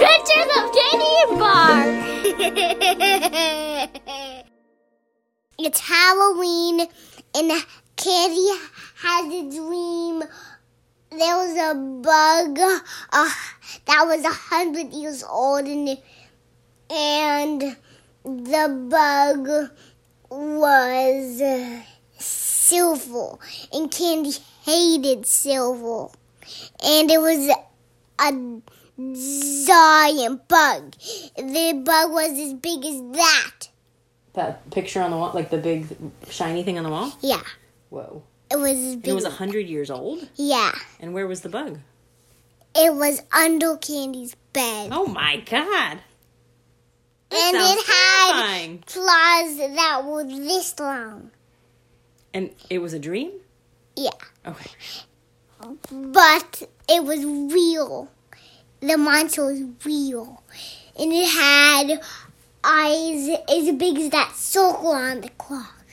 Adventures of Candy and Bar. it's Halloween, and Candy has a dream. There was a bug uh, that was a hundred years old, and and the bug was silver, and Candy hated silver, and it was a giant bug. The bug was as big as that. That picture on the wall, like the big shiny thing on the wall? Yeah, Whoa. it was as And big. it was a hundred years old? yeah, And where was the bug? it was under Candy's bed, Oh my god. That and it had terrifying. claws that were this long. And it was a dream? Yeah. Okay. but it was real. The monster was real. And it had eyes as big as that circle on the clock.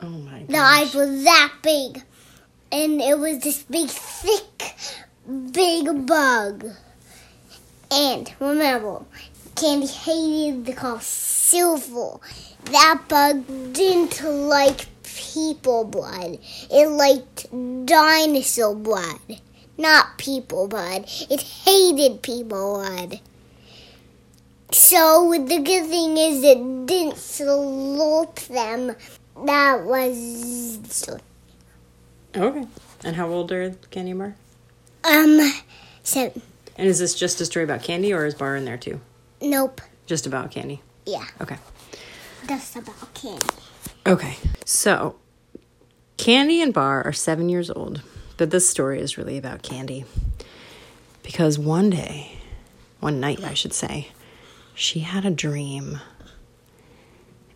Oh my The eyes were that big. And it was this big, thick, big bug. And remember, Candy hated the color silver. That bug didn't like people blood. It liked dinosaur blood, not people bud. It hated people bud. So the good thing is it didn't salute them. That was Okay. And how old are Candy and Bar? um seven. And is this just a story about candy or is Bar in there too? Nope. Just about candy. Yeah, Okay. that's about candy. Okay. So Candy and Bar are seven years old, but this story is really about Candy. Because one day, one night, I should say, she had a dream.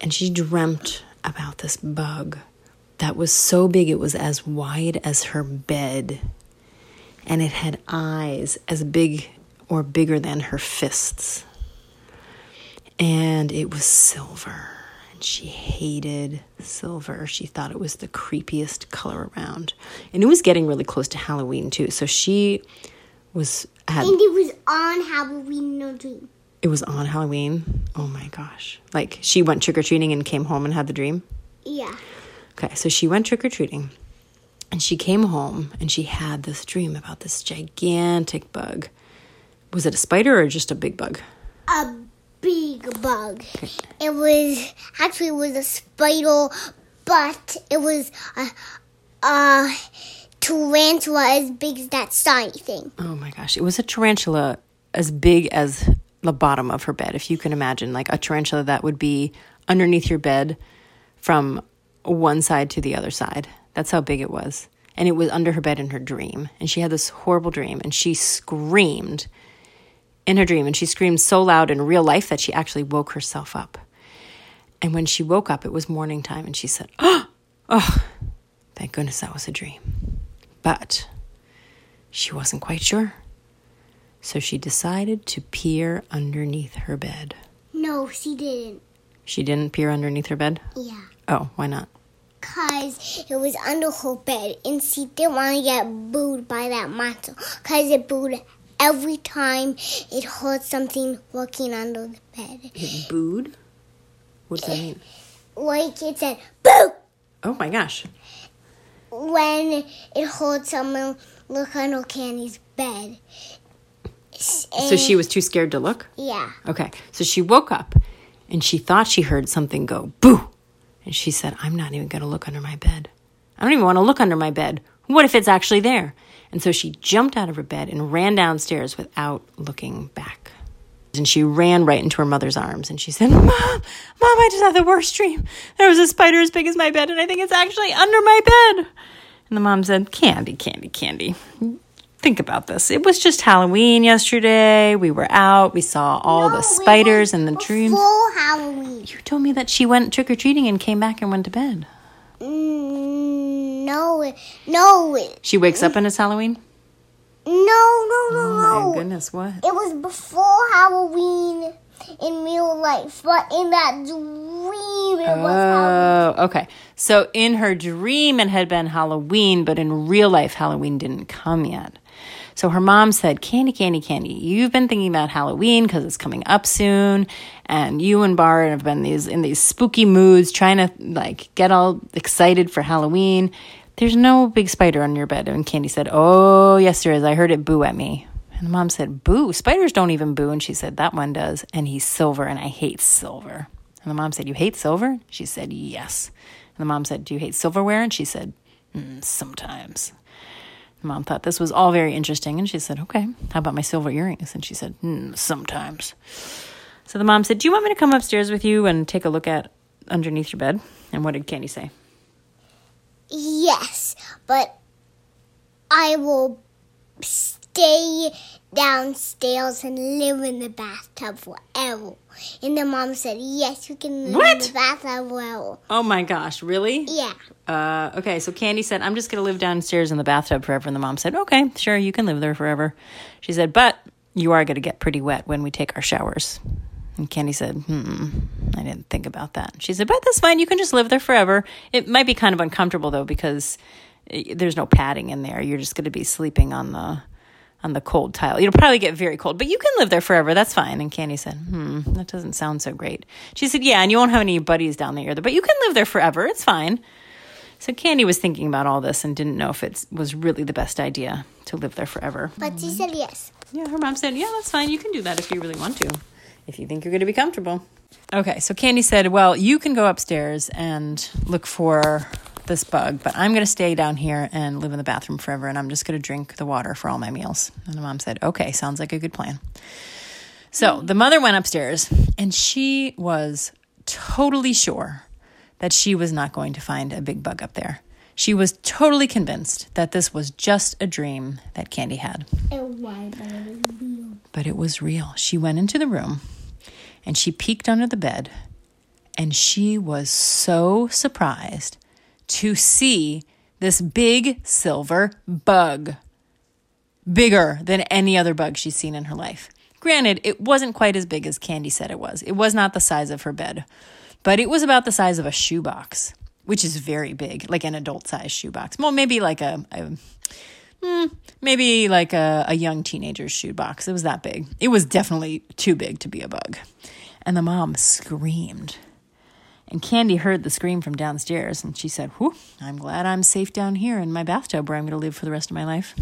And she dreamt about this bug that was so big it was as wide as her bed. And it had eyes as big or bigger than her fists. And it was silver. And she hated silver. She thought it was the creepiest color around. And it was getting really close to Halloween too. So she was had And it was on Halloween no dream. it was on Halloween. Oh my gosh. Like she went trick or treating and came home and had the dream. Yeah. Okay, so she went trick or treating and she came home and she had this dream about this gigantic bug. Was it a spider or just a big bug? Bug. It was actually it was a spider, but it was a, a tarantula as big as that shiny thing. Oh my gosh. It was a tarantula as big as the bottom of her bed, if you can imagine, like a tarantula that would be underneath your bed from one side to the other side. That's how big it was. And it was under her bed in her dream. And she had this horrible dream and she screamed in her dream. And she screamed so loud in real life that she actually woke herself up. And when she woke up, it was morning time and she said, Oh, oh thank goodness that was a dream. But she wasn't quite sure. So she decided to peer underneath her bed. No, she didn't. She didn't peer underneath her bed? Yeah. Oh, why not? Cause it was under her bed and she didn't want to get booed by that monster. Cause it booed every time it heard something walking under the bed. It booed? What does that mean? Like it said, boo! Oh my gosh. when it heard someone look under Candy's bed. So she was too scared to look? Yeah. Okay. So she woke up and she thought she heard something go boo. And she said, I'm not even going to look under my bed. I don't even want to look under my bed. What if it's actually there? And so she jumped out of her bed and ran downstairs without looking back. And she ran right into her mother's arms and she said, Mom, Mom, I just had the worst dream. There was a spider as big as my bed and I think it's actually under my bed. And the mom said, Candy, Candy, Candy. Think about this. It was just Halloween yesterday. We were out. We saw all the spiders and the dreams. Full Halloween. You told me that she went trick or treating and came back and went to bed. Mm, no, no, She wakes up and it's Halloween? no, no, no, Oh no. my goodness, what? It was before Halloween in real life, but in that dream it was Halloween. Oh, okay. So in her dream, it had been Halloween, but in real life, Halloween didn't come yet. So her mom said, Candy, Candy, Candy, you've been thinking about Halloween because it's coming up soon. And you and Bart have been these in these spooky moods trying to like get all excited for Halloween. There's no big spider on your bed. And Candy said, Oh, yes, there is. I heard it boo at me. And the mom said, Boo. Spiders don't even boo. And she said, That one does. And he's silver, and I hate silver. And the mom said, You hate silver? She said, Yes. And the mom said, Do you hate silverware? And she said, mm, Sometimes. The mom thought this was all very interesting. And she said, Okay, how about my silver earrings? And she said, mm, Sometimes. So the mom said, Do you want me to come upstairs with you and take a look at underneath your bed? And what did Candy say? Yes, but I will stay downstairs and live in the bathtub forever. And the mom said, Yes, you can live in the bathtub forever. Oh my gosh, really? Yeah. Uh, okay, so Candy said, I'm just going to live downstairs in the bathtub forever. And the mom said, Okay, sure, you can live there forever. She said, But you are going to get pretty wet when we take our showers. And Candy said, Hmm, I didn't think about that. She said, But that's fine. You can just live there forever. It might be kind of uncomfortable, though, because eh, there's no padding in there. You're just going to be sleeping on the. On the cold tile. It'll probably get very cold, but you can live there forever. That's fine. And Candy said, Hmm, that doesn't sound so great. She said, Yeah, and you won't have any buddies down there either, but you can live there forever. It's fine. So Candy was thinking about all this and didn't know if it was really the best idea to live there forever. But she said yes. Yeah, her mom said, Yeah, that's fine. You can do that if you really want to, if you think you're going to be comfortable. Okay, so Candy said, Well, you can go upstairs and look for this bug, but I'm going to stay down here and live in the bathroom forever, and I'm just going to drink the water for all my meals. And the mom said, Okay, sounds like a good plan. So the mother went upstairs, and she was totally sure that she was not going to find a big bug up there. She was totally convinced that this was just a dream that Candy had And why? But it was real. but it was real. She went into the room and she peeked under the bed and she was so surprised to see this big silver bug. Bigger than any other bug she's seen in her life. Granted, it wasn't quite as big as Candy said it was. It was not the size of her bed, but it was about the size of a shoebox, which is very big, like an adult size shoebox. Well, maybe like a, a Hmm, maybe like a, a young teenager's shoebox. It was that big. It was definitely too big to be a bug. And the mom screamed. And Candy heard the scream from downstairs and she said, Whew, I'm glad I'm safe down here in my bathtub where I'm going to live for the rest of my life.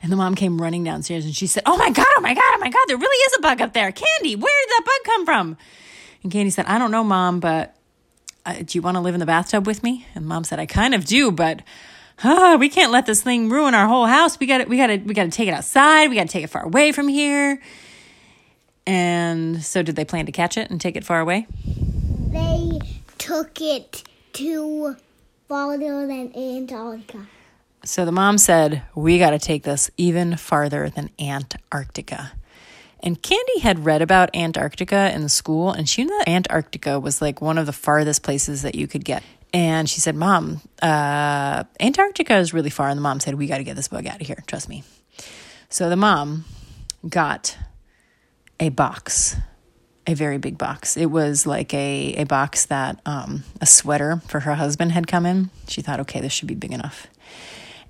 And the mom came running downstairs and she said, Oh my God, oh my God, oh my God, there really is a bug up there. Candy, where did that bug come from? And Candy said, I don't know, mom, but uh, do you want to live in the bathtub with me? And mom said, I kind of do, but ah, we can't let this thing ruin our whole house. We got to, we got to, we got to take it outside. We got to take it far away from here. And so, did they plan to catch it and take it far away? They took it to farther than Antarctica. So the mom said, We got to take this even farther than Antarctica. And Candy had read about Antarctica in the school, and she knew that Antarctica was like one of the farthest places that you could get. And she said, Mom, uh, Antarctica is really far. And the mom said, We got to get this bug out of here. Trust me. So the mom got a box, a very big box. It was like a, a box that um, a sweater for her husband had come in. She thought, okay, this should be big enough.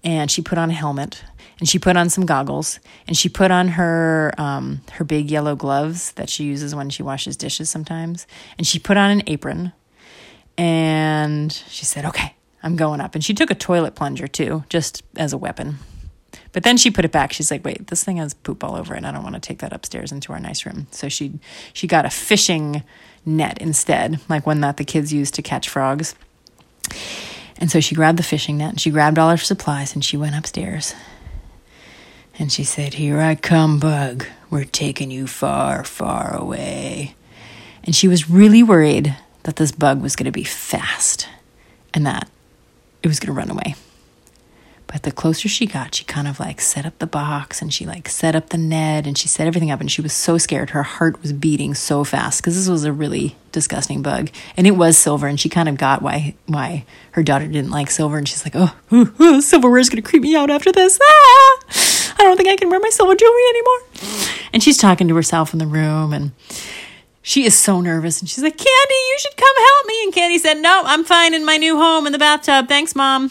And she put on a helmet and she put on some goggles and she put on her um, her big yellow gloves that she uses when she washes dishes sometimes. And she put on an apron and she said, okay, I'm going up. And she took a toilet plunger too, just as a weapon. But then she put it back. She's like, "Wait, this thing has poop all over it. I don't want to take that upstairs into our nice room." So she she got a fishing net instead, like one that the kids use to catch frogs. And so she grabbed the fishing net and she grabbed all her supplies and she went upstairs. And she said, "Here I come, bug. We're taking you far, far away." And she was really worried that this bug was going to be fast and that it was going to run away. But the closer she got, she kind of like set up the box and she like set up the net and she set everything up and she was so scared. Her heart was beating so fast because this was a really disgusting bug and it was silver and she kind of got why why her daughter didn't like silver and she's like, oh, silverware is going to creep me out after this. Ah! I don't think I can wear my silver jewelry anymore. And she's talking to herself in the room and she is so nervous and she's like, Candy, you should come help me. And Candy said, No, I'm fine in my new home in the bathtub. Thanks, mom.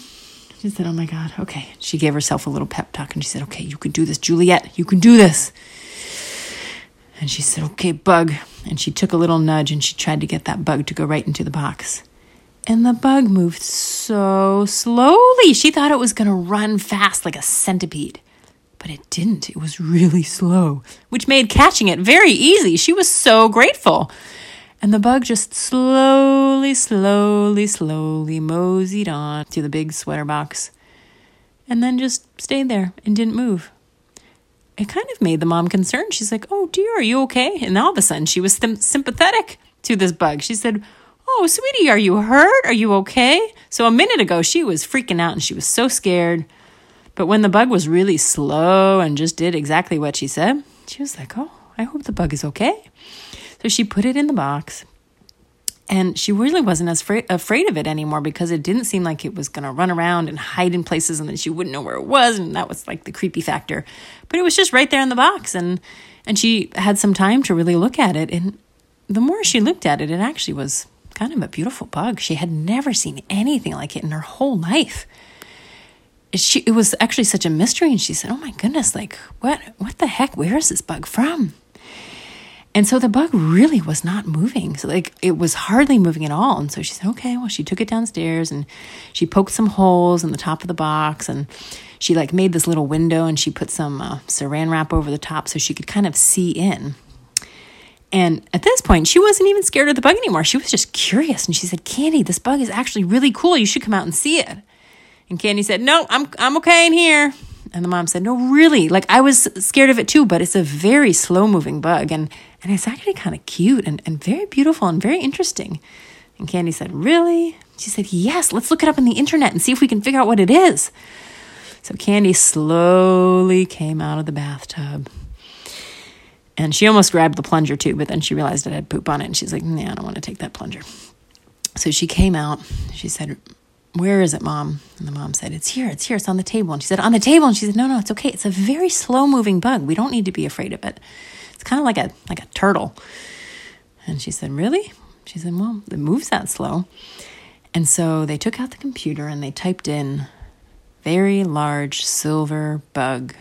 She said, Oh my God, okay. She gave herself a little pep talk and she said, Okay, you can do this, Juliet. You can do this. And she said, Okay, bug. And she took a little nudge and she tried to get that bug to go right into the box. And the bug moved so slowly. She thought it was going to run fast like a centipede. But it didn't. It was really slow, which made catching it very easy. She was so grateful. And the bug just slowly, slowly, slowly moseyed on to the big sweater box and then just stayed there and didn't move. It kind of made the mom concerned. She's like, Oh, dear, are you okay? And all of a sudden, she was th- sympathetic to this bug. She said, Oh, sweetie, are you hurt? Are you okay? So a minute ago, she was freaking out and she was so scared. But when the bug was really slow and just did exactly what she said, she was like, Oh, I hope the bug is okay. So she put it in the box. And she really wasn't as fra- afraid of it anymore because it didn't seem like it was going to run around and hide in places and then she wouldn't know where it was. And that was like the creepy factor. But it was just right there in the box. And, and she had some time to really look at it. And the more she looked at it, it actually was kind of a beautiful bug. She had never seen anything like it in her whole life. She, it was actually such a mystery. And she said, Oh my goodness, like, what, what the heck? Where is this bug from? And so the bug really was not moving. So like it was hardly moving at all. And so she said, okay, well, she took it downstairs and she poked some holes in the top of the box and she like made this little window and she put some uh, saran wrap over the top so she could kind of see in. And at this point, she wasn't even scared of the bug anymore. She was just curious. And she said, Candy, this bug is actually really cool. You should come out and see it. And Candy said, No, I'm, I'm okay in here. And the mom said, No, really? Like I was scared of it too, but it's a very slow moving bug and, and it's actually kind of cute and, and very beautiful and very interesting. And Candy said, Really? She said, Yes, let's look it up on the internet and see if we can figure out what it is. So Candy slowly came out of the bathtub. And she almost grabbed the plunger too, but then she realized it had poop on it and she's like, Nah, I don't want to take that plunger. So she came out. She said, where is it, mom? And the mom said, It's here, it's here, it's on the table. And she said, On the table. And she said, No, no, it's okay. It's a very slow moving bug. We don't need to be afraid of it. It's kind of like a like a turtle. And she said, Really? She said, Well, it moves that slow. And so they took out the computer and they typed in very large silver bug.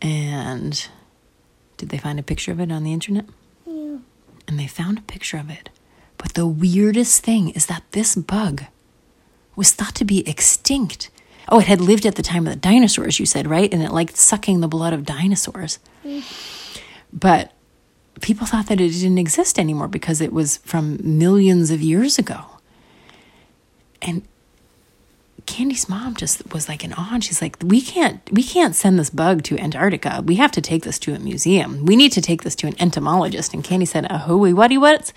And did they find a picture of it on the internet? Yeah. And they found a picture of it. But the weirdest thing is that this bug was thought to be extinct. Oh, it had lived at the time of the dinosaurs, you said, right? And it liked sucking the blood of dinosaurs. But people thought that it didn't exist anymore because it was from millions of years ago. And Candy's mom just was like in awe. She's like, "We can't, we can't send this bug to Antarctica. We have to take this to a museum. We need to take this to an entomologist." And Candy said, "A hooey whatty what?"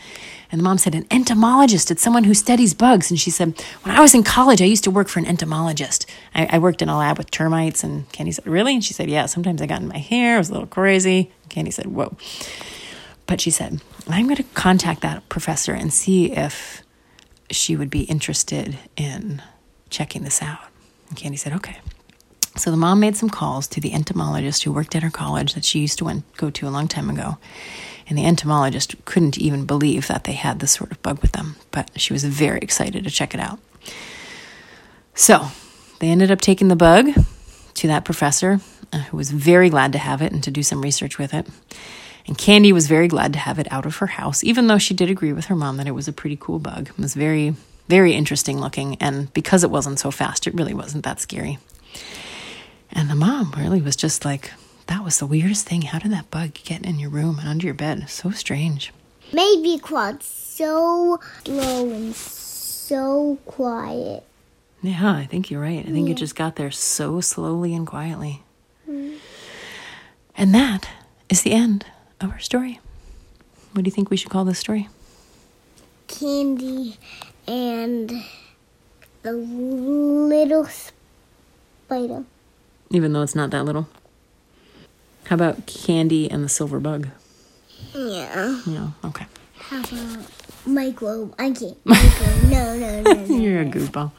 And the mom said, "An entomologist. It's someone who studies bugs." And she said, "When I was in college, I used to work for an entomologist. I, I worked in a lab with termites." And Candy said, "Really?" And she said, "Yeah. Sometimes I got in my hair. It was a little crazy." And Candy said, "Whoa." But she said, "I'm going to contact that professor and see if she would be interested in." Checking this out. And Candy said, okay. So the mom made some calls to the entomologist who worked at her college that she used to went, go to a long time ago. And the entomologist couldn't even believe that they had this sort of bug with them, but she was very excited to check it out. So they ended up taking the bug to that professor uh, who was very glad to have it and to do some research with it. And Candy was very glad to have it out of her house, even though she did agree with her mom that it was a pretty cool bug. It was very very interesting looking. And because it wasn't so fast, it really wasn't that scary. And the mom really was just like, that was the weirdest thing. How did that bug get in your room and under your bed? So strange. Maybe crawled so slow and so quiet. Yeah, I think you're right. I think yeah. it just got there so slowly and quietly. Mm. And that is the end of our story. What do you think we should call this story? Candy and the little spider. Even though it's not that little. How about Candy and the silver bug? Yeah. Yeah, okay. How about microbe? I can't. Microbe. no, no, no, no. You're a goofball.